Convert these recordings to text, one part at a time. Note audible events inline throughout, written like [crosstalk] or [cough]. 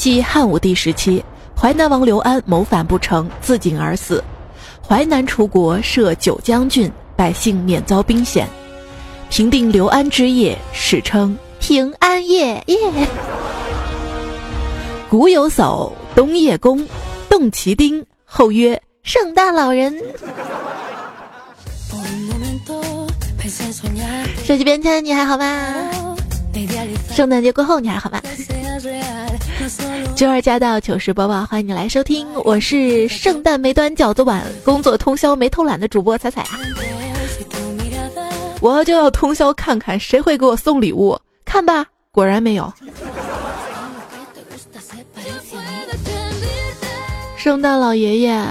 西汉武帝时期，淮南王刘安谋反不成，自尽而死。淮南楚国设九江郡，百姓免遭兵险。平定刘安之业，史称平安夜。耶。[laughs] 古有叟，冬夜公，动其丁，后曰圣诞老人。[laughs] 手机边签，你还好吗？圣诞节过后你还好吗？周二加到糗事播报，欢迎你来收听，我是圣诞没端饺子碗，工作通宵没偷懒的主播彩彩啊。我就要通宵看看谁会给我送礼物，看吧，果然没有。圣诞老爷爷，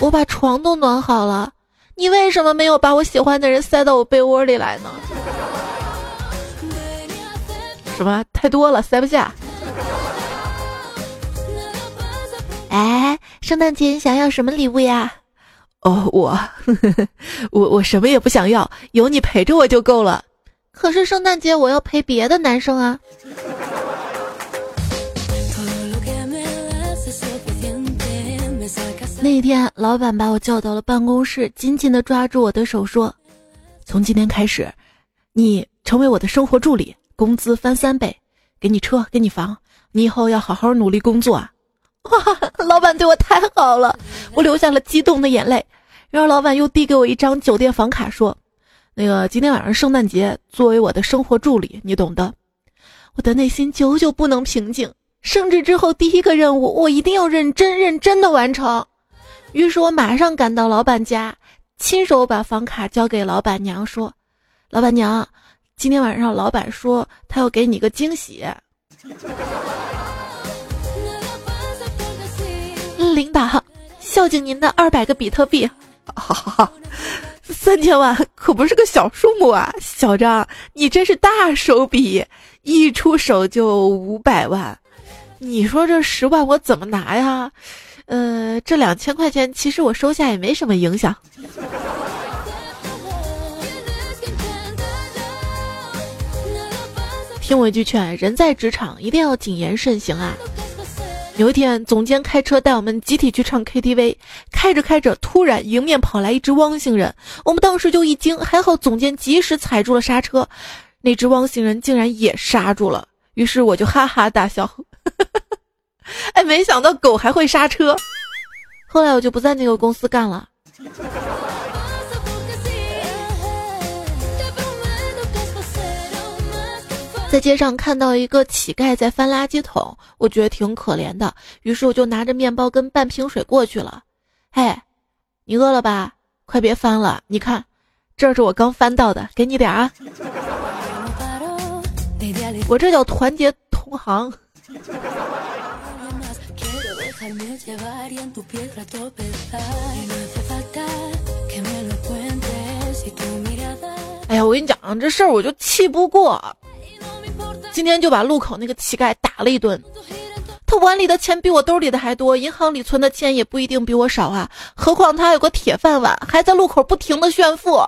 我把床都暖好了，你为什么没有把我喜欢的人塞到我被窝里来呢？什么太多了，塞不下。哎，圣诞节你想要什么礼物呀？哦，我，我我什么也不想要，有你陪着我就够了。可是圣诞节我要陪别的男生啊。那天，老板把我叫到了办公室，紧紧的抓住我的手说：“从今天开始，你成为我的生活助理。”工资翻三倍，给你车，给你房，你以后要好好努力工作啊！[laughs] 哇，老板对我太好了，我流下了激动的眼泪。然后老板又递给我一张酒店房卡，说：“那个今天晚上圣诞节，作为我的生活助理，你懂的。”我的内心久久不能平静。升职之后第一个任务，我一定要认真认真的完成。于是我马上赶到老板家，亲手把房卡交给老板娘，说：“老板娘。”今天晚上，老板说他要给你个惊喜。领导，孝敬您的二百个比特币。哈哈哈，三千万可不是个小数目啊！小张，你真是大手笔，一出手就五百万。你说这十万我怎么拿呀？呃，这两千块钱其实我收下也没什么影响。听我一句劝，人在职场一定要谨言慎行啊！有一天，总监开车带我们集体去唱 KTV，开着开着，突然迎面跑来一只汪星人，我们当时就一惊，还好总监及时踩住了刹车，那只汪星人竟然也刹住了，于是我就哈哈大笑。[laughs] 哎，没想到狗还会刹车，后来我就不在那个公司干了。在街上看到一个乞丐在翻垃圾桶，我觉得挺可怜的，于是我就拿着面包跟半瓶水过去了。嘿，你饿了吧？快别翻了，你看，这是我刚翻到的，给你点儿啊。我这叫团结同行。哎呀，我跟你讲这事儿，我就气不过。今天就把路口那个乞丐打了一顿，他碗里的钱比我兜里的还多，银行里存的钱也不一定比我少啊，何况他有个铁饭碗，还在路口不停的炫富。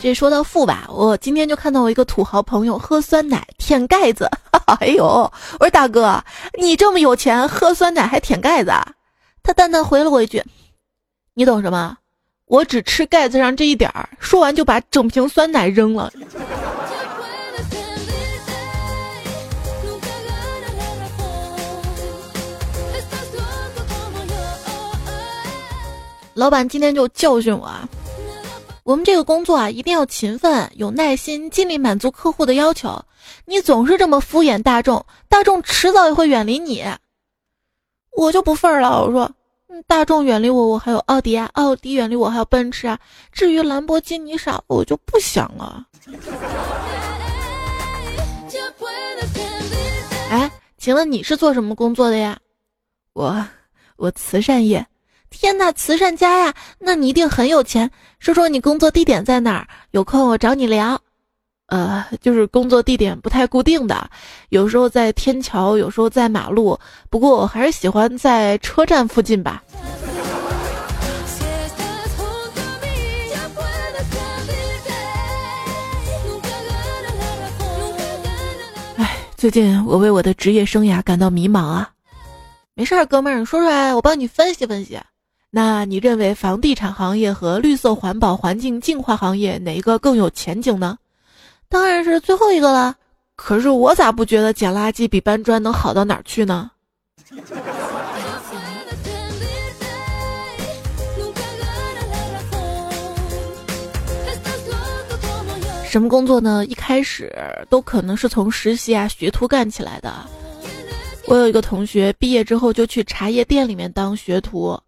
这说到富吧，我今天就看到我一个土豪朋友喝酸奶舔盖子，[laughs] 哎呦，我说大哥，你这么有钱，喝酸奶还舔盖子？啊？他淡淡回了我一句。你懂什么？我只吃盖子上这一点儿。说完就把整瓶酸奶扔了。老板今天就教训我啊，我们这个工作啊，一定要勤奋、有耐心，尽力满足客户的要求。你总是这么敷衍大众，大众迟早也会远离你。我就不忿儿了，我说。嗯大众远离我，我还有奥迪啊；奥迪远离我，还有奔驰啊。至于兰博基尼啥，我就不想了。哎，请问你是做什么工作的呀？我，我慈善业。天哪，慈善家呀，那你一定很有钱。说说你工作地点在哪儿？有空我找你聊。呃，就是工作地点不太固定的，有时候在天桥，有时候在马路。不过我还是喜欢在车站附近吧。哎，最近我为我的职业生涯感到迷茫啊。没事儿，哥们儿，你说出来，我帮你分析分析。那你认为房地产行业和绿色环保环境净化行业哪一个更有前景呢？当然是最后一个了。可是我咋不觉得捡垃圾比搬砖能好到哪儿去呢？什么工作呢？一开始都可能是从实习啊、学徒干起来的。我有一个同学毕业之后就去茶叶店里面当学徒，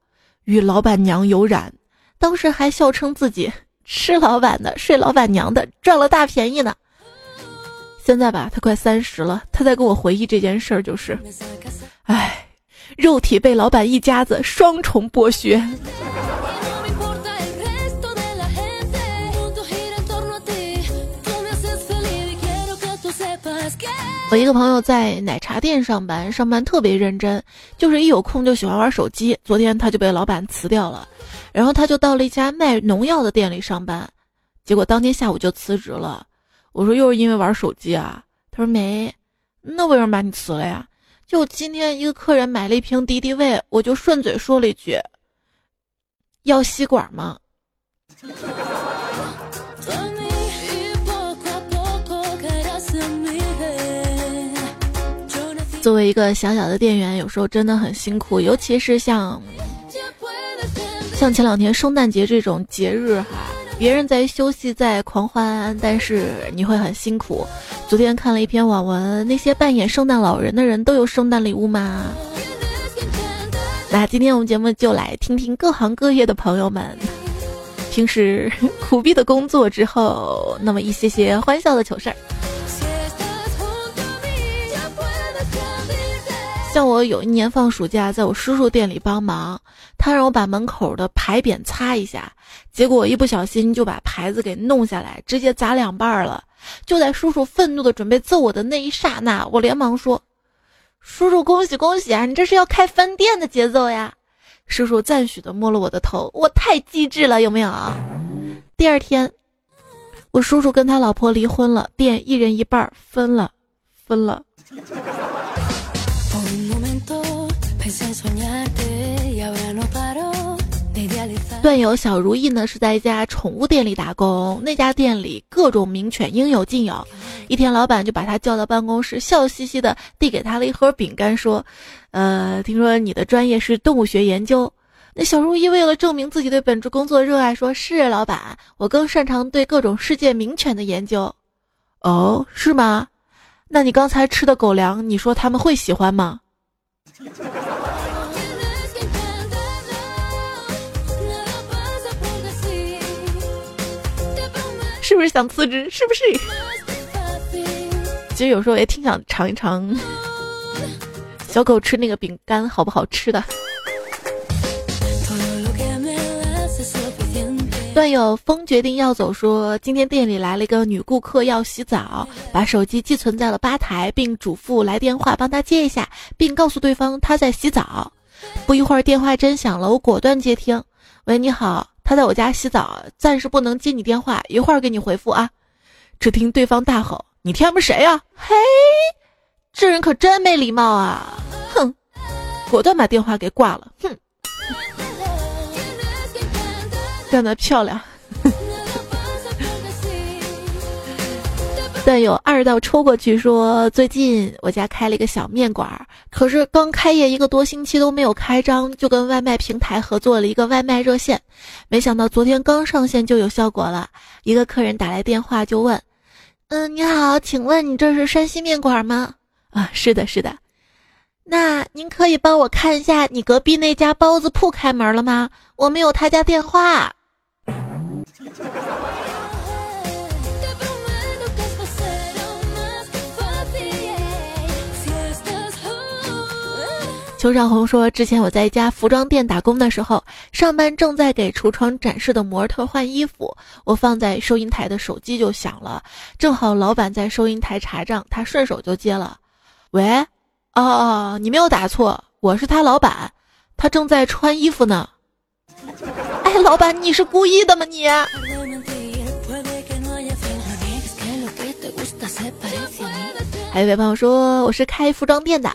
与老板娘有染，当时还笑称自己吃老板的、睡老板娘的，赚了大便宜呢。现在吧，他快三十了，他在跟我回忆这件事儿，就是，哎，肉体被老板一家子双重剥削。我一个朋友在奶茶店上班，上班特别认真，就是一有空就喜欢玩手机。昨天他就被老板辞掉了，然后他就到了一家卖农药的店里上班，结果当天下午就辞职了。我说又是因为玩手机啊？他说没，那为什么把你辞了呀？就今天一个客人买了一瓶敌敌畏，我就顺嘴说了一句：“要吸管吗？”作为一个小小的店员，有时候真的很辛苦，尤其是像像前两天圣诞节这种节日哈，别人在休息在狂欢，但是你会很辛苦。昨天看了一篇网文，那些扮演圣诞老人的人都有圣诞礼物吗？那今天我们节目就来听听各行各业的朋友们，平时苦逼的工作之后，那么一些些欢笑的糗事儿。像我有一年放暑假，在我叔叔店里帮忙，他让我把门口的牌匾擦一下，结果一不小心就把牌子给弄下来，直接砸两半了。就在叔叔愤怒的准备揍我的那一刹那，我连忙说：“叔叔，恭喜恭喜啊！你这是要开分店的节奏呀！”叔叔赞许的摸了我的头，我太机智了，有没有？第二天，我叔叔跟他老婆离婚了，店一人一半分了，分了。段友小如意呢是在一家宠物店里打工，那家店里各种名犬应有尽有。一天，老板就把他叫到办公室，笑嘻嘻的递给他了一盒饼干，说：“呃，听说你的专业是动物学研究。”那小如意为了证明自己对本职工作热爱，说是老板，我更擅长对各种世界名犬的研究。哦，是吗？那你刚才吃的狗粮，你说他们会喜欢吗？是不是想辞职？是不是？其实有时候也挺想尝一尝小狗吃那个饼干好不好吃的。段友风决定要走，说今天店里来了一个女顾客要洗澡，把手机寄存在了吧台，并嘱咐来电话帮他接一下，并告诉对方他在洗澡。不一会儿电话真响了，我果断接听。喂，你好，他在我家洗澡，暂时不能接你电话，一会儿给你回复啊。只听对方大吼：“你天不谁呀？嘿，这人可真没礼貌啊！哼，果断把电话给挂了。哼。[laughs] 干得漂亮！但有二道抽过去说，最近我家开了一个小面馆，可是刚开业一个多星期都没有开张，就跟外卖平台合作了一个外卖热线，没想到昨天刚上线就有效果了。一个客人打来电话就问：“嗯，你好，请问你这是山西面馆吗？” [laughs] 啊，是的，是的。那您可以帮我看一下你隔壁那家包子铺开门了吗？我没有他家电话。邱少红说：“之前我在一家服装店打工的时候，上班正在给橱窗展示的模特换衣服，我放在收银台的手机就响了，正好老板在收银台查账，他顺手就接了。喂，哦哦，你没有打错，我是他老板，他正在穿衣服呢。[laughs] ”哎，老板，你是故意的吗？你。还有一位朋友说我是开服装店的，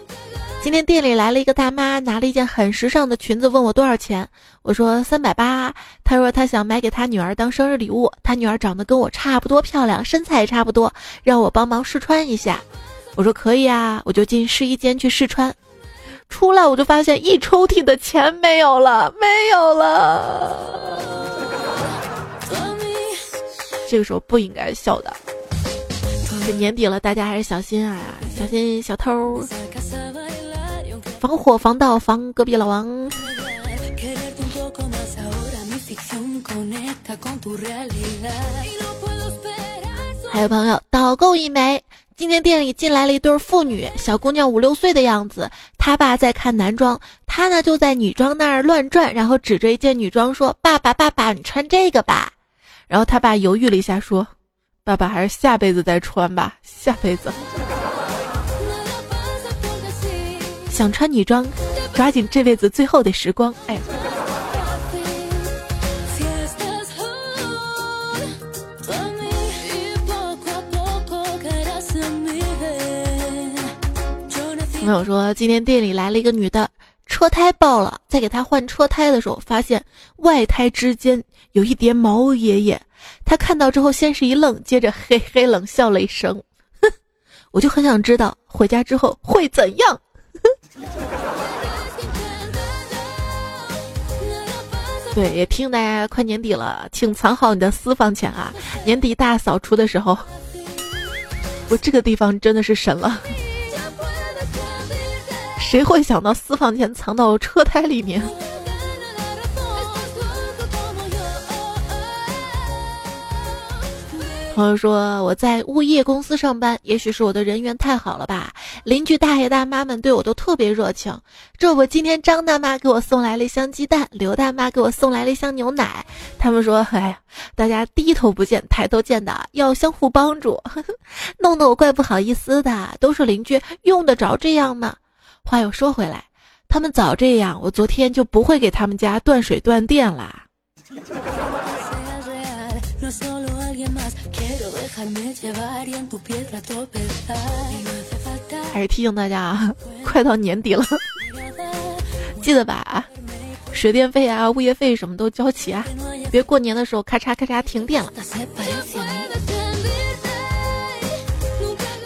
今天店里来了一个大妈，拿了一件很时尚的裙子，问我多少钱。我说三百八。她说她想买给她女儿当生日礼物，她女儿长得跟我差不多漂亮，身材也差不多，让我帮忙试穿一下。我说可以啊，我就进试衣间去试穿，出来我就发现一抽屉的钱没有了，没有了。这个时候不应该笑的。这年底了，大家还是小心啊，小心小偷，防火防盗防隔壁老王。还有朋友导购一枚，今天店里进来了一对父女，小姑娘五六岁的样子，他爸在看男装，他呢就在女装那儿乱转，然后指着一件女装说：“爸爸，爸爸，你穿这个吧。”然后他爸犹豫了一下说。爸爸还是下辈子再穿吧，下辈子。想穿女装，抓紧这辈子最后的时光。哎，朋友说，今天店里来了一个女的，车胎爆了，在给她换车胎的时候，发现外胎之间有一叠毛爷爷。他看到之后，先是一愣，接着嘿嘿冷笑了一声，哼，我就很想知道回家之后会怎样。对，也听大家快年底了，请藏好你的私房钱啊！年底大扫除的时候，我这个地方真的是神了，谁会想到私房钱藏到车胎里面？朋友说我在物业公司上班，也许是我的人缘太好了吧。邻居大爷大妈们对我都特别热情。这不，今天张大妈给我送来了一箱鸡蛋，刘大妈给我送来了一箱牛奶。他们说：“哎呀，大家低头不见抬头见的，要相互帮助。[laughs] ”弄得我怪不好意思的。都是邻居，用得着这样吗？话又说回来，他们早这样，我昨天就不会给他们家断水断电啦。还是提醒大家啊，[laughs] 快到年底了，[laughs] 记得把水电费啊、物业费什么都交齐啊，别过年的时候咔嚓咔嚓停电了。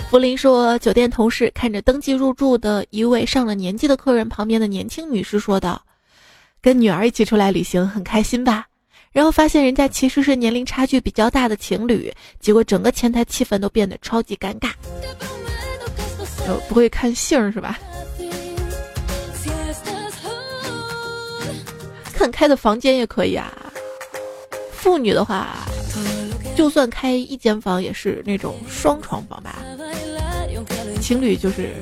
福林说，酒店同事看着登记入住的一位上了年纪的客人旁边的年轻女士说道：“跟女儿一起出来旅行，很开心吧？”然后发现人家其实是年龄差距比较大的情侣，结果整个前台气氛都变得超级尴尬。呃不会看姓是吧？看开的房间也可以啊。妇女的话，就算开一间房也是那种双床房吧。情侣就是，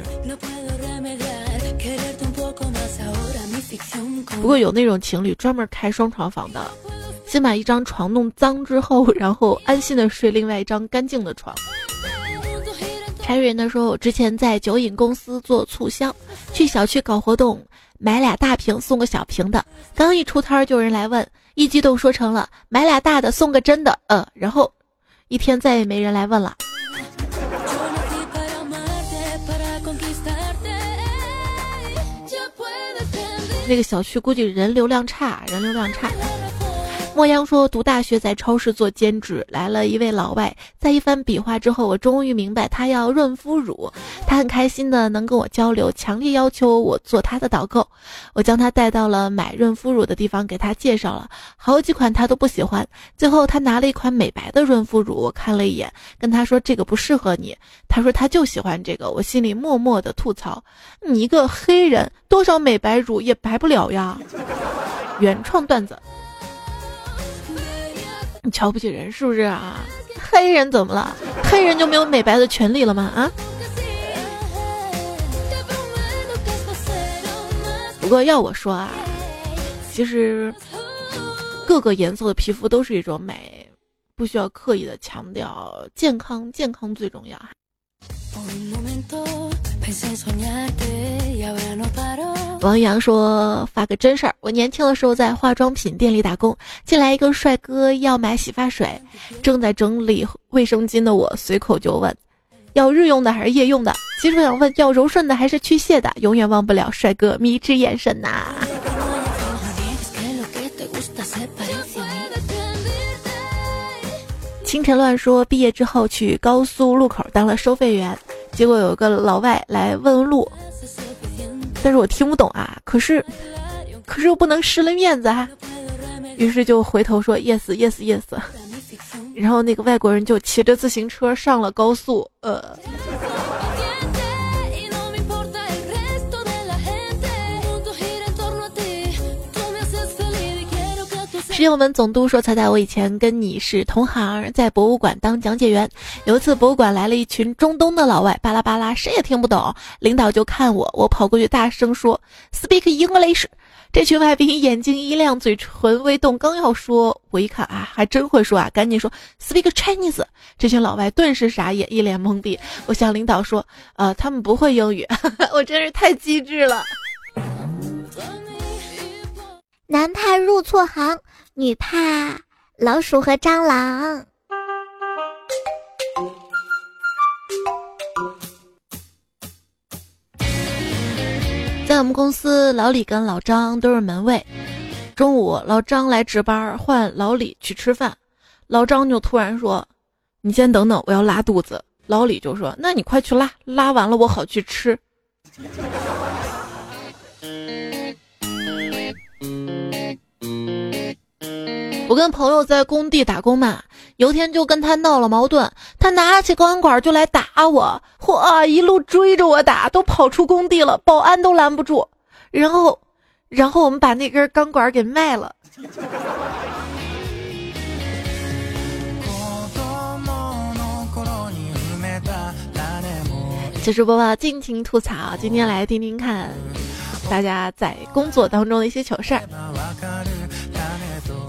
不过有那种情侣专门开双床房的。先把一张床弄脏之后，然后安心的睡另外一张干净的床。柴瑞呢说，我之前在酒饮公司做促销，去小区搞活动，买俩大瓶送个小瓶的。刚一出摊就有人来问，一激动说成了买俩大的送个真的。呃，然后一天再也没人来问了。那个小区估计人流量差，人流量差。莫央说：“读大学在超市做兼职，来了一位老外，在一番比划之后，我终于明白他要润肤乳。他很开心的能跟我交流，强烈要求我做他的导购。我将他带到了买润肤乳的地方，给他介绍了好几款，他都不喜欢。最后他拿了一款美白的润肤乳，我看了一眼，跟他说这个不适合你。他说他就喜欢这个，我心里默默的吐槽：你一个黑人，多少美白乳也白不了呀。”原创段子。你瞧不起人是不是啊？黑人怎么了？黑人就没有美白的权利了吗？啊？不过要我说啊，其实各个颜色的皮肤都是一种美，不需要刻意的强调健康，健康最重要。王阳说：“发个真事儿，我年轻的时候在化妆品店里打工，进来一个帅哥要买洗发水，正在整理卫生巾的我随口就问：要日用的还是夜用的？其实我想问，要柔顺的还是去屑的？永远忘不了帅哥迷之眼神呐。清晨乱说，毕业之后去高速路口当了收费员，结果有个老外来问路，但是我听不懂啊，可是，可是我不能失了面子啊，于是就回头说 yes yes yes。然后那个外国人就骑着自行车上了高速，呃。实验文总督说：“彩彩，我以前跟你是同行，在博物馆当讲解员。有一次博物馆来了一群中东的老外，巴拉巴拉，谁也听不懂。领导就看我，我跑过去大声说：‘Speak English。’这群外宾眼睛一亮，嘴唇微动，刚要说，我一看啊，还真会说啊，赶紧说 Speak Chinese。这群老外顿时傻眼，一脸懵逼。我向领导说：‘呃，他们不会英语。[laughs] ’我真是太机智了。男派入错行。”女怕老鼠和蟑螂。在我们公司，老李跟老张都是门卫。中午，老张来值班，换老李去吃饭。老张就突然说：“你先等等，我要拉肚子。”老李就说：“那你快去拉，拉完了我好去吃。”我跟朋友在工地打工嘛，有天就跟他闹了矛盾，他拿起钢管就来打我，嚯，一路追着我打，都跑出工地了，保安都拦不住。然后，然后我们把那根钢管给卖了。其实播报尽情吐槽，今天来听听看大家在工作当中的一些糗事儿。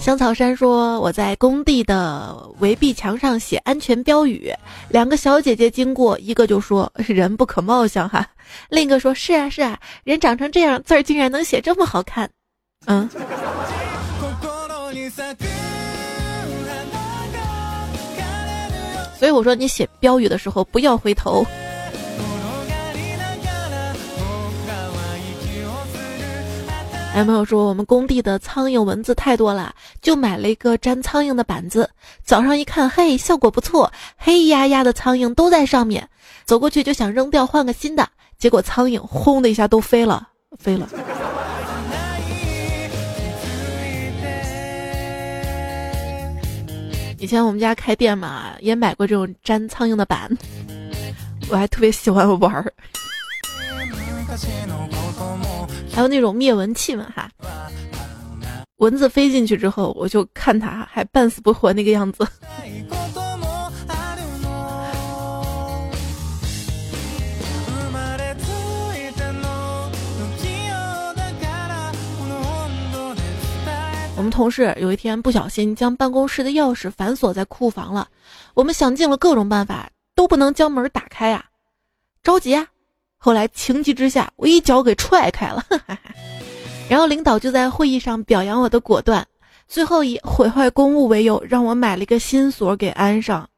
香草山说：“我在工地的围壁墙上写安全标语，两个小姐姐经过，一个就说‘人不可貌相’哈，另一个说是啊是啊，人长成这样，字儿竟然能写这么好看，嗯。所以我说你写标语的时候不要回头。”男朋友说：“我们工地的苍蝇蚊子太多了，就买了一个粘苍蝇的板子。早上一看，嘿，效果不错，黑压压的苍蝇都在上面。走过去就想扔掉，换个新的。结果苍蝇轰的一下都飞了，飞了。以前我们家开店嘛，也买过这种粘苍蝇的板，我还特别喜欢玩儿。”还有那种灭蚊器嘛哈，蚊子飞进去之后，我就看它还半死不活那个样子。[laughs] 我们同事有一天不小心将办公室的钥匙反锁在库房了，我们想尽了各种办法，都不能将门打开呀，着急啊。后来情急之下，我一脚给踹开了，[laughs] 然后领导就在会议上表扬我的果断，最后以毁坏公务为由，让我买了一个新锁给安上。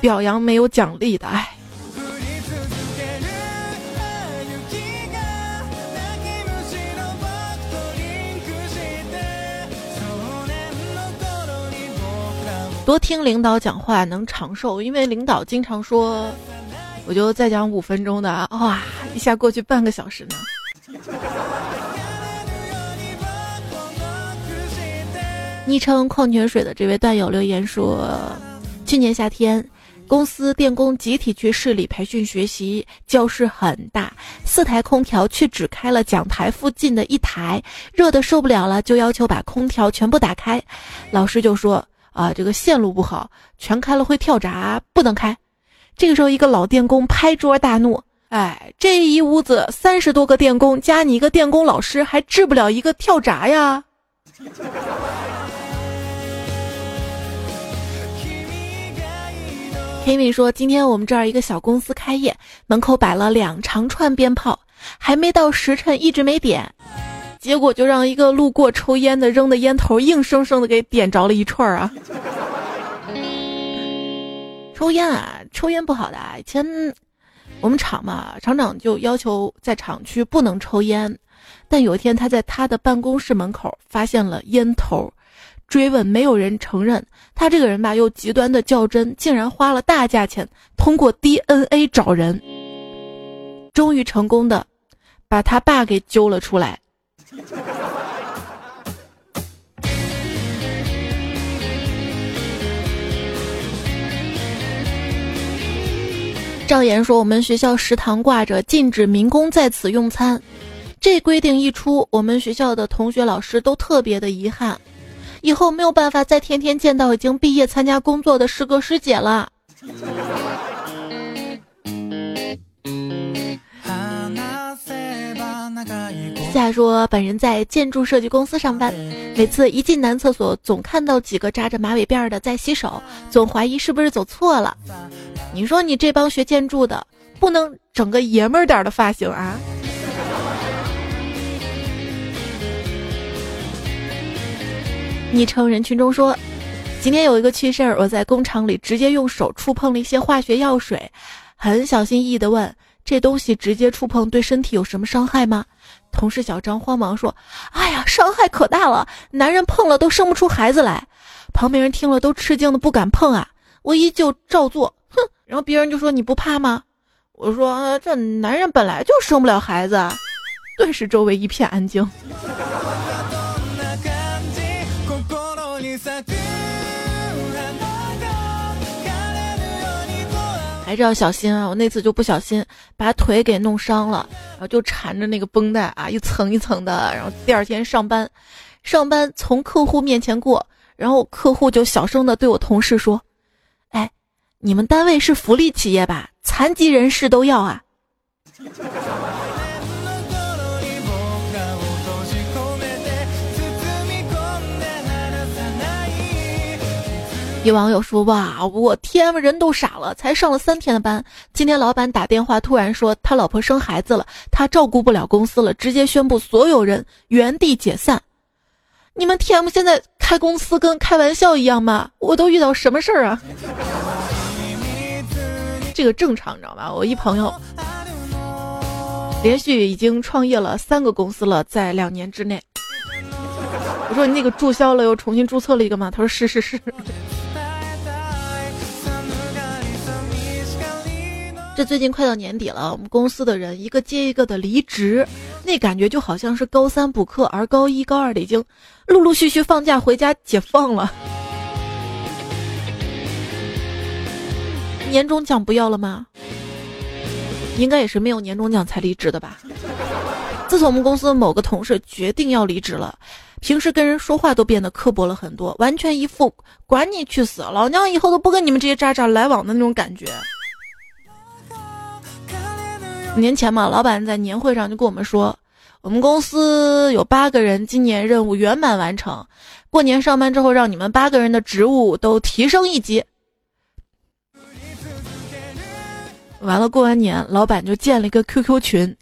表扬没有奖励的，哎。多听领导讲话能长寿，因为领导经常说，我就再讲五分钟的啊，哇，一下过去半个小时呢。[laughs] 昵称矿泉水的这位段友留言说，去年夏天，公司电工集体去市里培训学习，教室很大，四台空调却只开了讲台附近的一台，热的受不了了，就要求把空调全部打开，老师就说。啊，这个线路不好，全开了会跳闸，不能开。这个时候，一个老电工拍桌大怒：“哎，这一屋子三十多个电工，加你一个电工老师，还治不了一个跳闸呀！” Kimi 说：“今天我们这儿一个小公司开业，门口摆了两长串鞭炮，还没到时辰，一直没点。”结果就让一个路过抽烟的扔的烟头硬生生的给点着了一串儿啊！抽烟啊，抽烟不好的。以前我们厂嘛，厂长就要求在厂区不能抽烟。但有一天，他在他的办公室门口发现了烟头，追问没有人承认。他这个人吧，又极端的较真，竟然花了大价钱通过 DNA 找人，终于成功的把他爸给揪了出来。[laughs] 赵岩说：“我们学校食堂挂着禁止民工在此用餐。”这规定一出，我们学校的同学、老师都特别的遗憾，以后没有办法再天天见到已经毕业参加工作的师哥师姐了。夏说，本人在建筑设计公司上班，每次一进男厕所，总看到几个扎着马尾辫的在洗手，总怀疑是不是走错了。你说你这帮学建筑的，不能整个爷们儿点的发型啊？昵称人群中说：“今天有一个趣事儿，我在工厂里直接用手触碰了一些化学药水，很小心翼翼的问：这东西直接触碰对身体有什么伤害吗？同事小张慌忙说：哎呀，伤害可大了，男人碰了都生不出孩子来。旁边人听了都吃惊的不敢碰啊。我依旧照做，哼。然后别人就说：你不怕吗？我说：这男人本来就生不了孩子。顿时周围一片安静。”还是要小心啊！我那次就不小心把腿给弄伤了，然后就缠着那个绷带啊，一层一层的。然后第二天上班，上班从客户面前过，然后客户就小声的对我同事说：“哎，你们单位是福利企业吧？残疾人士都要啊。”一网友说：“哇，我天，人都傻了！才上了三天的班，今天老板打电话突然说他老婆生孩子了，他照顾不了公司了，直接宣布所有人原地解散。你们 T M 现在开公司跟开玩笑一样吗？我都遇到什么事儿啊？这个正常，你知道吧？我一朋友连续已经创业了三个公司了，在两年之内。我说你那个注销了又重新注册了一个吗？他说是是是。”这最近快到年底了，我们公司的人一个接一个的离职，那感觉就好像是高三补课，而高一高二的已经陆陆续续放假回家解放了。年终奖不要了吗？应该也是没有年终奖才离职的吧。自从我们公司某个同事决定要离职了，平时跟人说话都变得刻薄了很多，完全一副管你去死，老娘以后都不跟你们这些渣渣来往的那种感觉。年前嘛，老板在年会上就跟我们说，我们公司有八个人，今年任务圆满完成。过年上班之后，让你们八个人的职务都提升一级。完了，过完年，老板就建了一个 QQ 群，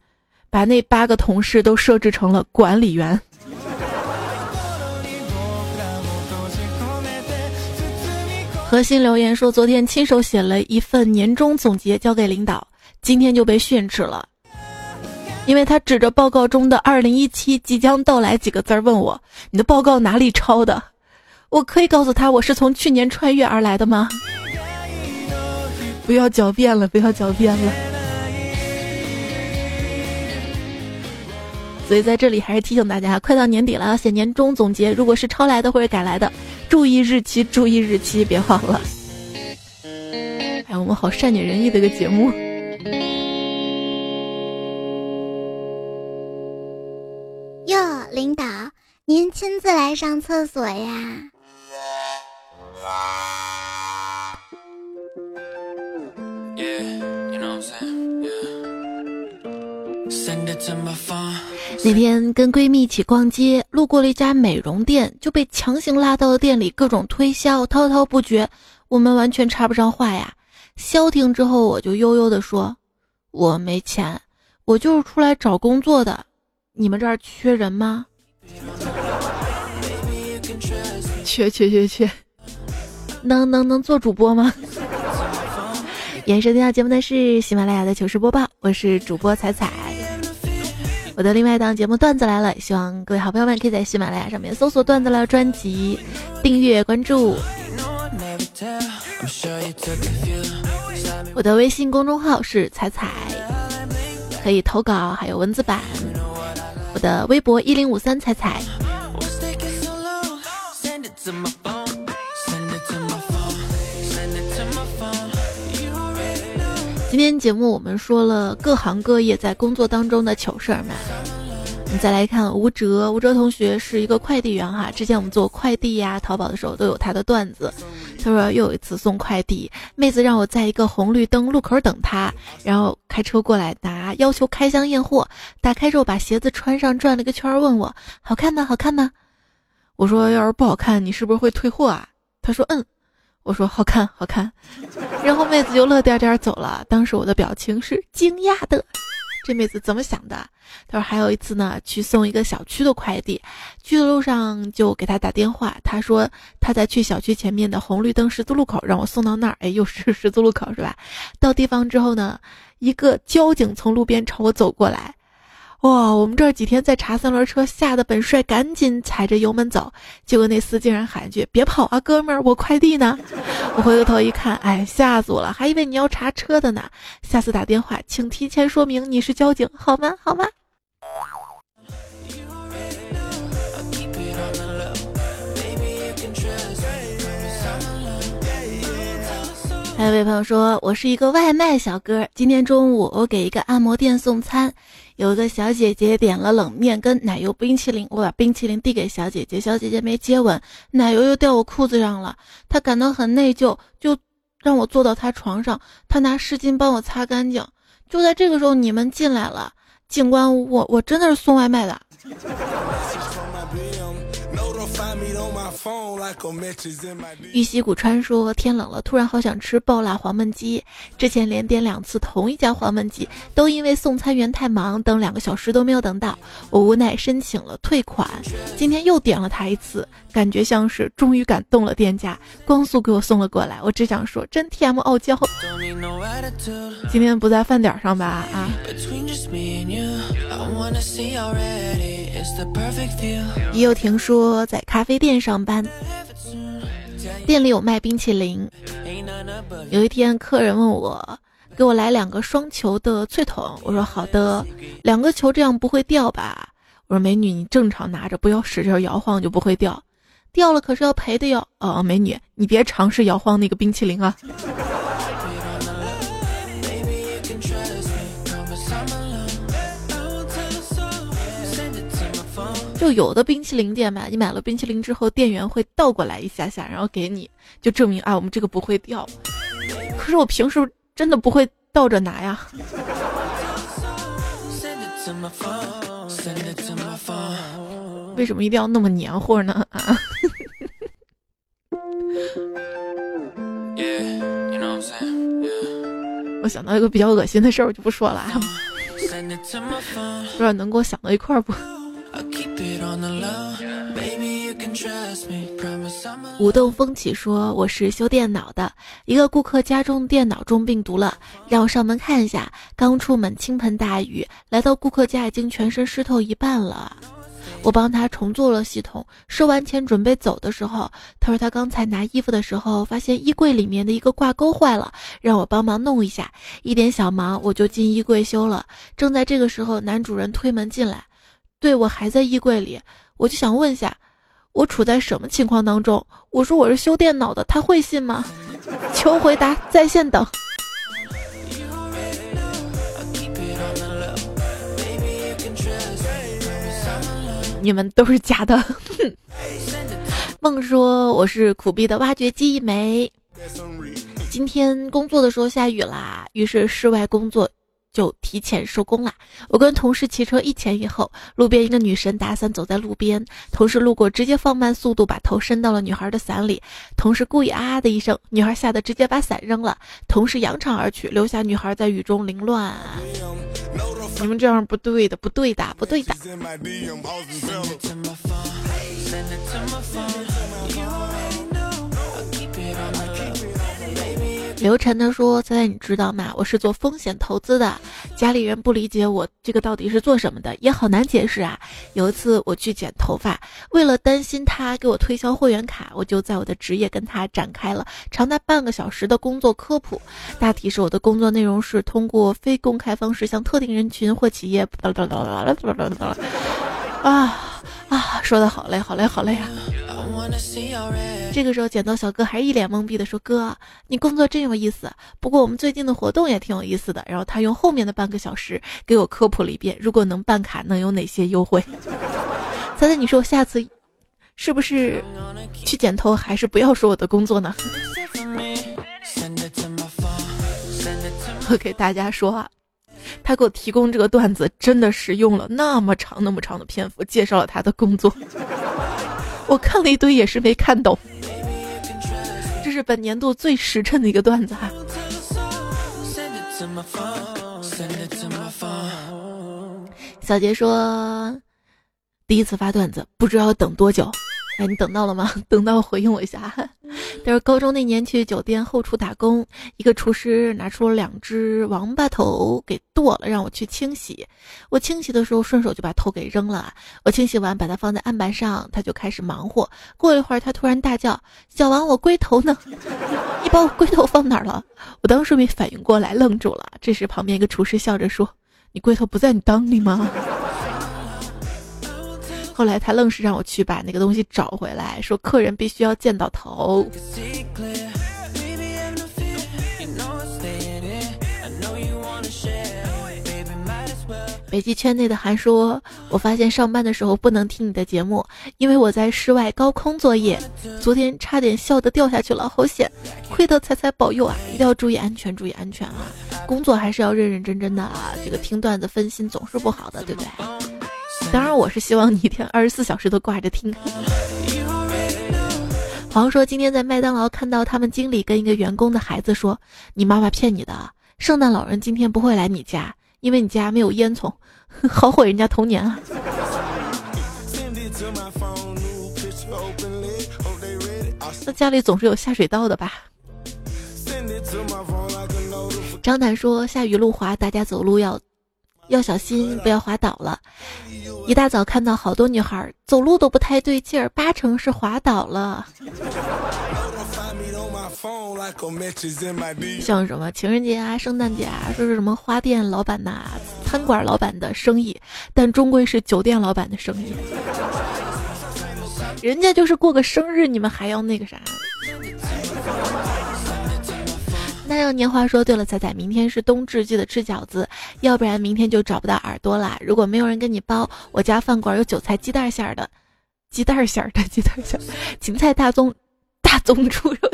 把那八个同事都设置成了管理员。核心留言说，昨天亲手写了一份年终总结，交给领导。今天就被训斥了，因为他指着报告中的“二零一七即将到来”几个字儿问我：“你的报告哪里抄的？”我可以告诉他我是从去年穿越而来的吗？不要狡辩了，不要狡辩了。所以在这里还是提醒大家，快到年底了，要写年终总结。如果是抄来的或者改来的，注意日期，注意日期，别忘了。哎，我们好善解人意的一个节目。哟，领导，您亲自来上厕所呀？那天跟闺蜜一起逛街，路过了一家美容店，就被强行拉到了店里，各种推销，滔滔不绝，我们完全插不上话呀。消停之后，我就悠悠地说：“我没钱，我就是出来找工作的。你们这儿缺人吗？”缺缺缺缺，能能能做主播吗？[laughs] 延伸听到节目的是喜马拉雅的糗事播报，我是主播彩彩。我的另外一档节目段子来了，希望各位好朋友们可以在喜马拉雅上面搜索“段子来了”专辑，订阅关注。我的微信公众号是彩彩，可以投稿，还有文字版。我的微博一零五三彩彩。今天节目我们说了各行各业在工作当中的糗事儿嘛，们再来看吴哲，吴哲同学是一个快递员哈，之前我们做快递呀、淘宝的时候都有他的段子。他说又有一次送快递，妹子让我在一个红绿灯路口等她，然后开车过来拿，要求开箱验货，打开之后把鞋子穿上转了个圈，问我好看吗？好看吗？我说要是不好看，你是不是会退货啊？他说嗯。我说好看，好看，[laughs] 然后妹子就乐颠颠走了。当时我的表情是惊讶的，这妹子怎么想的？她说还有一次呢，去送一个小区的快递，去的路上就给她打电话，她说她在去小区前面的红绿灯十字路口，让我送到那儿。哎，又是十字路口是吧？到地方之后呢，一个交警从路边朝我走过来。哇，我们这几天在查三轮车，吓得本帅赶紧踩着油门走，结果那司机然喊一句：“别跑啊，哥们儿，我快递呢。”我回过头一看，哎，吓死我了，还以为你要查车的呢。下次打电话，请提前说明你是交警，好吗？好吗？还有位朋友说，我是一个外卖小哥，今天中午我给一个按摩店送餐。有个小姐姐点了冷面跟奶油冰淇淋，我把冰淇淋递给小姐姐，小姐姐没接吻，奶油又掉我裤子上了，她感到很内疚，就让我坐到她床上，她拿湿巾帮我擦干净。就在这个时候，你们进来了，警官，我我真的是送外卖的。玉溪古川说：“天冷了，突然好想吃爆辣黄焖鸡。之前连点两次同一家黄焖鸡，都因为送餐员太忙，等两个小时都没有等到。我无奈申请了退款。今天又点了他一次，感觉像是终于感动了店家，光速给我送了过来。我只想说，真 TM 傲娇。今天不在饭点上吧？啊。”也有听说在咖啡店上班，店里有卖冰淇淋。有一天客人问我，给我来两个双球的脆筒。我说好的，两个球这样不会掉吧？我说美女，你正常拿着，不要使劲摇晃就不会掉。掉了可是要赔的哟。哦，美女，你别尝试摇晃那个冰淇淋啊。就有的冰淇淋店吧，你买了冰淇淋之后，店员会倒过来一下下，然后给你，就证明啊，我们这个不会掉。可是我平时真的不会倒着拿呀。为什么一定要那么黏糊呢？啊？我想到一个比较恶心的事儿，我就不说了啊。不知道能给我想到一块不？舞动风起说：“我是修电脑的，一个顾客家中电脑中病毒了，让我上门看一下。刚出门倾盆大雨，来到顾客家已经全身湿透一半了。我帮他重做了系统，收完钱准备走的时候，他说他刚才拿衣服的时候发现衣柜里面的一个挂钩坏了，让我帮忙弄一下。一点小忙我就进衣柜修了。正在这个时候，男主人推门进来。”对我还在衣柜里，我就想问下，我处在什么情况当中？我说我是修电脑的，他会信吗？[laughs] 求回答，在线等。你们都是假的。[laughs] 梦说我是苦逼的挖掘机一枚。今天工作的时候下雨啦，于是室外工作。就提前收工啦！我跟同事骑车一前一后，路边一个女神打伞走在路边，同事路过直接放慢速度，把头伸到了女孩的伞里。同事故意啊的一声，女孩吓得直接把伞扔了，同事扬长而去，留下女孩在雨中凌乱。你们这样不对的，不对的，不对的。刘晨他说：“猜猜你知道吗？我是做风险投资的，家里人不理解我这个到底是做什么的，也好难解释啊。有一次我去剪头发，为了担心他给我推销会员卡，我就在我的职业跟他展开了长达半个小时的工作科普。大体是我的工作内容是通过非公开方式向特定人群或企业……啊。”啊，说的好嘞，好嘞，好嘞呀！这个时候，剪刀小哥还一脸懵逼的说：“哥，你工作真有意思。不过我们最近的活动也挺有意思的。”然后他用后面的半个小时给我科普了一遍，如果能办卡，能有哪些优惠？[laughs] 猜猜你说我下次是不是去剪头，还是不要说我的工作呢？[laughs] 我给大家说啊。他给我提供这个段子，真的是用了那么长那么长的篇幅介绍了他的工作，我看了一堆也是没看懂。这是本年度最实诚的一个段子哈。小杰说，第一次发段子，不知道要等多久。哎，你等到了吗？[laughs] 等到回应我一下。但是高中那年去酒店后厨打工，一个厨师拿出了两只王八头给剁了，让我去清洗。我清洗的时候顺手就把头给扔了。我清洗完把它放在案板上，他就开始忙活。过了一会儿，他突然大叫：“小王，我龟头呢？[laughs] 你把我龟头放哪儿了？”我当时没反应过来，愣住了。这时旁边一个厨师笑着说：“你龟头不在你裆里吗？”后来他愣是让我去把那个东西找回来，说客人必须要见到头。北极圈内的韩说：“我发现上班的时候不能听你的节目，因为我在室外高空作业，昨天差点笑得掉下去了，好险！亏得彩彩保佑啊，一定要注意安全，注意安全啊！工作还是要认认真真的啊，这个听段子分心总是不好的，对不对？”当然，我是希望你一天二十四小时都挂着听。黄说，今天在麦当劳看到他们经理跟一个员工的孩子说：“你妈妈骗你的，圣诞老人今天不会来你家，因为你家没有烟囱，[laughs] 好毁人家童年啊！”那家里总是有下水道的吧？张楠说，下雨路滑，大家走路要。要小心，不要滑倒了。一大早看到好多女孩走路都不太对劲儿，八成是滑倒了。像什么情人节啊、圣诞节啊，说是什么花店老板呐、餐馆老板的生意，但终归是酒店老板的生意。人家就是过个生日，你们还要那个啥？那样年华说，对了，彩彩，明天是冬至，记得吃饺子，要不然明天就找不到耳朵啦。如果没有人跟你包，我家饭馆有韭菜鸡蛋馅儿的，鸡蛋馅儿的鸡蛋馅儿，芹菜大葱大葱猪肉，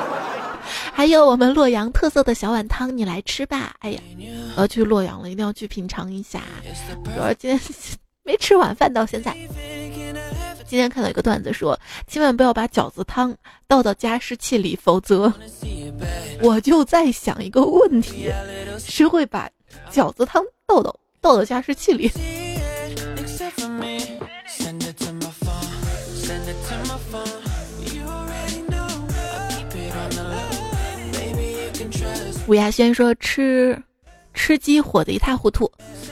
[laughs] 还有我们洛阳特色的小碗汤，你来吃吧。哎呀，我要去洛阳了，一定要去品尝一下。主要今天 [laughs] 没吃晚饭，到现在。今天看到一个段子说，千万不要把饺子汤倒到加湿器里，否则我就在想一个问题：谁会把饺子汤倒到倒到加湿器里？吴亚轩说吃。吃鸡火得一塌糊涂，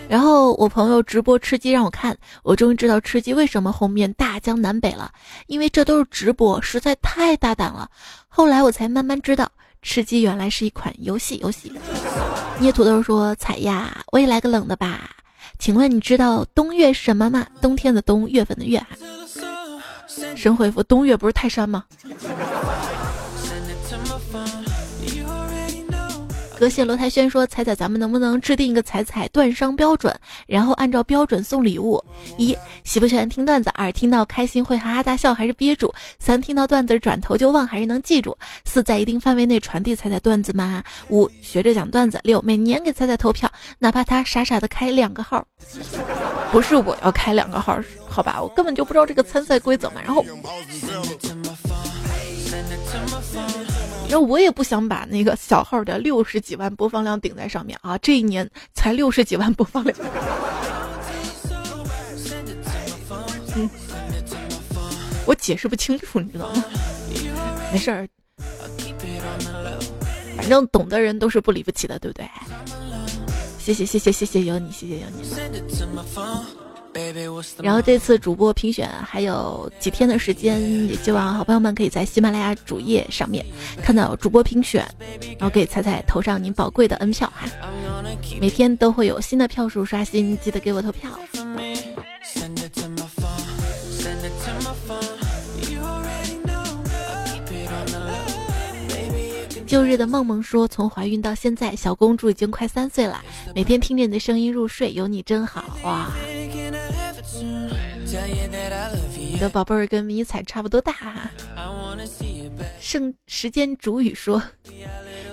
然后我朋友直播吃鸡让我看，我终于知道吃鸡为什么红遍大江南北了，因为这都是直播，实在太大胆了。后来我才慢慢知道，吃鸡原来是一款游戏。游戏。捏土豆说：“彩呀，我也来个冷的吧，请问你知道冬月是什么吗？冬天的冬，月份的月。”神回复：“冬月不是泰山吗？”阁谢罗台轩说：“彩彩，咱们能不能制定一个彩彩断商标准，然后按照标准送礼物？一，喜不喜欢听段子？二，听到开心会哈哈大笑还是憋住？三，听到段子转头就忘还是能记住？四，在一定范围内传递彩彩段子吗？五，学着讲段子。六，每年给彩彩投票，哪怕他傻傻的开两个号，不是我要开两个号，好吧？我根本就不知道这个参赛规则嘛。然后。”然后我也不想把那个小号的六十几万播放量顶在上面啊！这一年才六十几万播放量。[laughs] 我解释不清楚，你知道吗？没事儿，反正懂的人都是不离不弃的，对不对？谢谢谢谢谢谢有你，谢谢有你。然后这次主播评选还有几天的时间，也希望好朋友们可以在喜马拉雅主页上面看到主播评选，然后给彩彩投上您宝贵的 N 票哈。每天都会有新的票数刷新，记得给我投票。旧日的梦梦说：“从怀孕到现在，小公主已经快三岁了。每天听着你的声音入睡，有你真好哇！你的宝贝儿跟迷彩差不多大哈。”圣时间主语说：“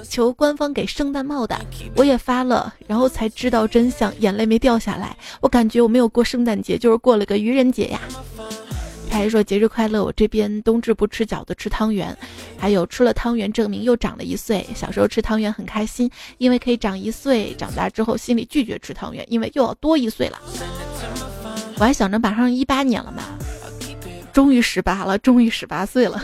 求官方给圣诞帽的，我也发了，然后才知道真相，眼泪没掉下来。我感觉我没有过圣诞节，就是过了个愚人节呀。”他还说节日快乐，我这边冬至不吃饺子吃汤圆，还有吃了汤圆证明又长了一岁。小时候吃汤圆很开心，因为可以长一岁。长大之后心里拒绝吃汤圆，因为又要多一岁了。我还想着马上一八年了嘛，终于十八了，终于十八岁了。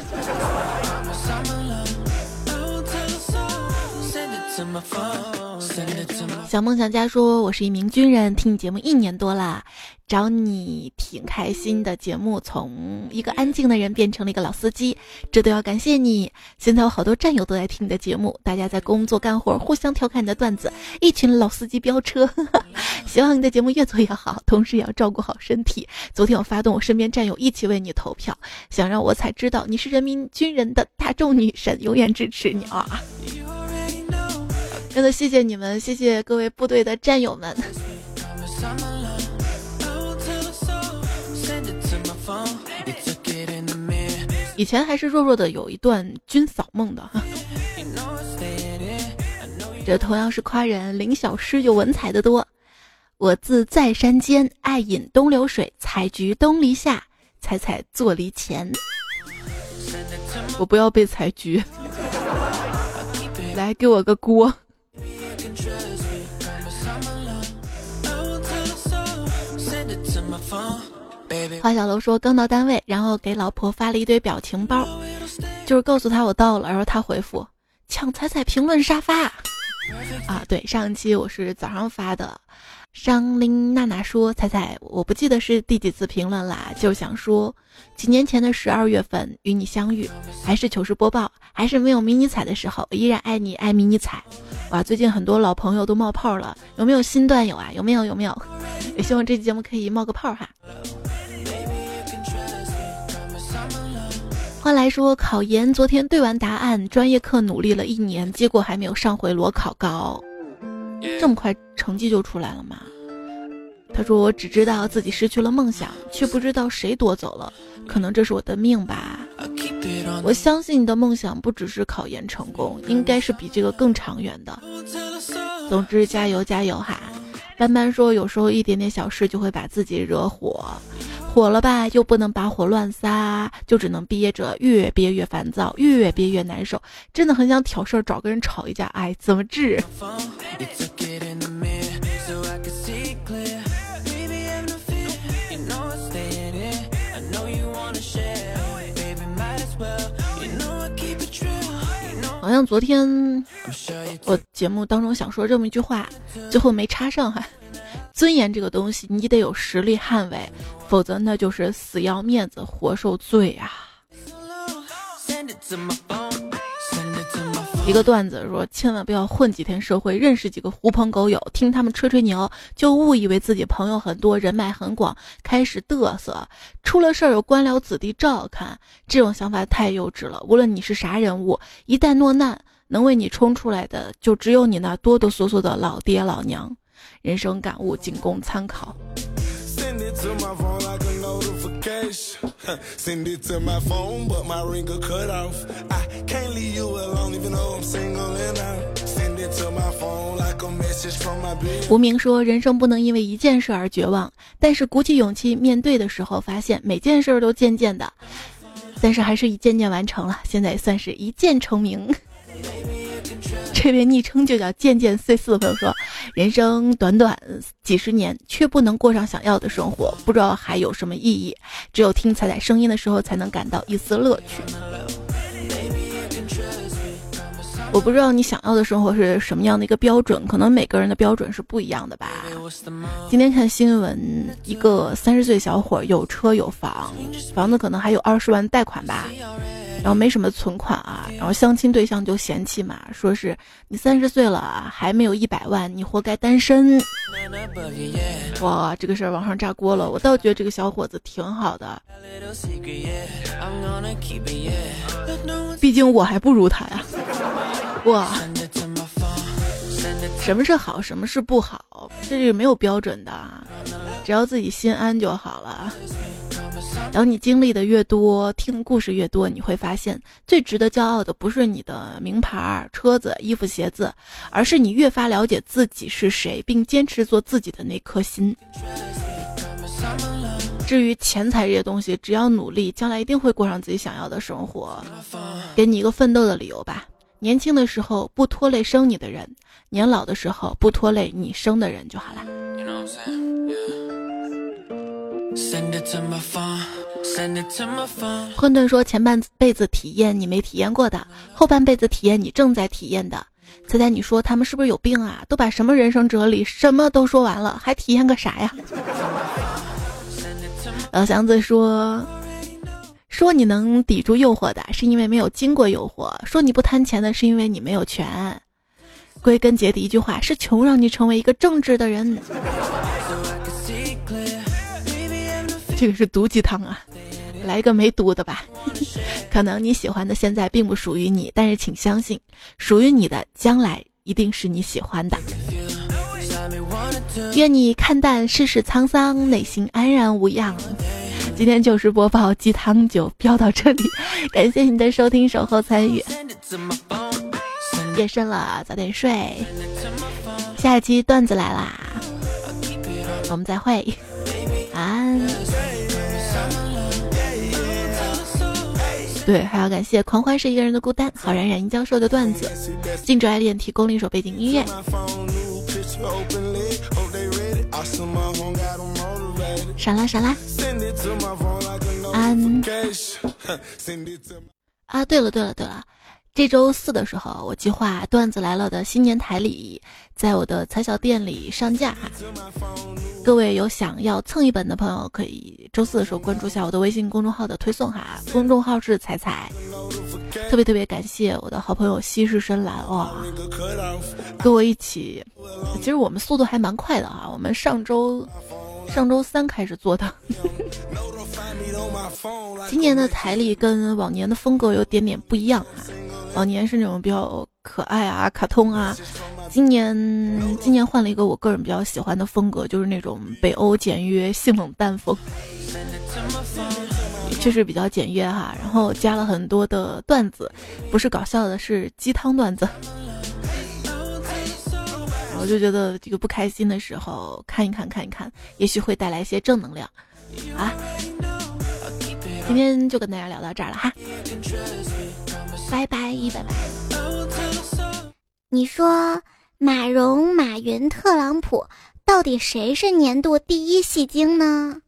小梦想家说：“我是一名军人，听你节目一年多了，找你挺开心的。节目从一个安静的人变成了一个老司机，这都要感谢你。现在有好多战友都在听你的节目，大家在工作干活，互相调侃你的段子，一群老司机飙车。[laughs] 希望你的节目越做越好，同时也要照顾好身体。昨天我发动我身边战友一起为你投票，想让我才知道你是人民军人的大众女神，永远支持你啊！”真的谢谢你们，谢谢各位部队的战友们。以前还是弱弱的有一段军嫂梦的哈。这同样是夸人，林小诗有文采的多。我自在山间，爱饮东流水，采菊东篱下，采采坐篱前。我不要被采菊，来给我个锅。花小楼说刚到单位，然后给老婆发了一堆表情包，就是告诉她我到了，然后她回复抢彩彩评论沙发。啊，对，上一期我是早上发的。商林娜娜说：“彩彩，我不记得是第几次评论啦，就想说，几年前的十二月份与你相遇，还是糗事播报，还是没有迷你彩的时候，依然爱你爱迷你彩。哇，最近很多老朋友都冒泡了，有没有新段友啊？有没有？有没有？[laughs] 也希望这期节目可以冒个泡哈。”话来说，考研昨天对完答案，专业课努力了一年，结果还没有上回裸考高。这么快成绩就出来了吗？他说：“我只知道自己失去了梦想，却不知道谁夺走了。可能这是我的命吧。”我相信你的梦想不只是考研成功，应该是比这个更长远的。总之，加油加油哈！班班说：“有时候一点点小事就会把自己惹火。”火了吧，又不能把火乱撒，就只能憋着，越憋越烦躁，越憋越难受。真的很想挑事儿，找个人吵一架。哎，怎么治？好像昨天我节目当中想说这么一句话，最后没插上哈。尊严这个东西，你得有实力捍卫，否则那就是死要面子活受罪啊！一个段子说，千万不要混几天社会，认识几个狐朋狗友，听他们吹吹牛，就误以为自己朋友很多，人脉很广，开始嘚瑟，出了事儿有官僚子弟照看，这种想法太幼稚了。无论你是啥人物，一旦落难，能为你冲出来的，就只有你那哆哆嗦嗦的老爹老娘。人生感悟仅供参考。无名 [laughs] 说：“人生不能因为一件事而绝望，但是鼓起勇气面对的时候，发现每件事都渐渐的，但是还是一件件完成了。现在也算是一键成名。” [laughs] 这位昵称就叫渐渐碎四的朋友说：“人生短短几十年，却不能过上想要的生活，不知道还有什么意义。只有听彩彩声音的时候，才能感到一丝乐趣。”我不知道你想要的生活是什么样的一个标准，可能每个人的标准是不一样的吧。今天看新闻，一个三十岁小伙有车有房，房子可能还有二十万贷款吧，然后没什么存款啊，然后相亲对象就嫌弃嘛，说是你三十岁了还没有一百万，你活该单身。哇，这个事儿网上炸锅了，我倒觉得这个小伙子挺好的，毕竟我还不如他呀。哇，什么是好，什么是不好，这是没有标准的，只要自己心安就好了。等你经历的越多，听的故事越多，你会发现，最值得骄傲的不是你的名牌、车子、衣服、鞋子，而是你越发了解自己是谁，并坚持做自己的那颗心。至于钱财这些东西，只要努力，将来一定会过上自己想要的生活。给你一个奋斗的理由吧。年轻的时候不拖累生你的人，年老的时候不拖累你生的人就好了。混沌说前半辈子体验你没体验过的，后半辈子体验你正在体验的。猜猜你说他们是不是有病啊？都把什么人生哲理什么都说完了，还体验个啥呀？老祥子说。说你能抵住诱惑的，是因为没有经过诱惑；说你不贪钱的，是因为你没有权。归根结底，一句话是穷让你成为一个正直的人。这个是毒鸡汤啊，来一个没毒的吧。可能你喜欢的现在并不属于你，但是请相信，属于你的将来一定是你喜欢的。愿你看淡世事沧桑，内心安然无恙。今天就是播报鸡汤就飙到这里，[laughs] 感谢你的收听守候参与。夜深了，早点睡。下一期段子来啦，我们再会，晚安。对，还要感谢狂欢是一个人的孤单，好冉冉殷教授的段子，静止爱恋提供了一首背景音乐。闪啦闪啦，安啊！对了对了对了，这周四的时候，我计划段子来了的新年台里，在我的彩小店里上架哈。各位有想要蹭一本的朋友，可以周四的时候关注一下我的微信公众号的推送哈。公众号是彩彩，特别特别感谢我的好朋友西式深蓝哇，跟我一起，其实我们速度还蛮快的哈。我们上周。上周三开始做的，[laughs] 今年的台历跟往年的风格有点点不一样哈。往年是那种比较可爱啊、卡通啊，今年今年换了一个我个人比较喜欢的风格，就是那种北欧简约性冷淡风，确实比较简约哈。然后加了很多的段子，不是搞笑的，是鸡汤段子。我就觉得这个不开心的时候看一看看一看，也许会带来一些正能量啊！今天就跟大家聊到这儿了哈，拜拜一拜拜。你说马蓉、马云、特朗普，到底谁是年度第一戏精呢？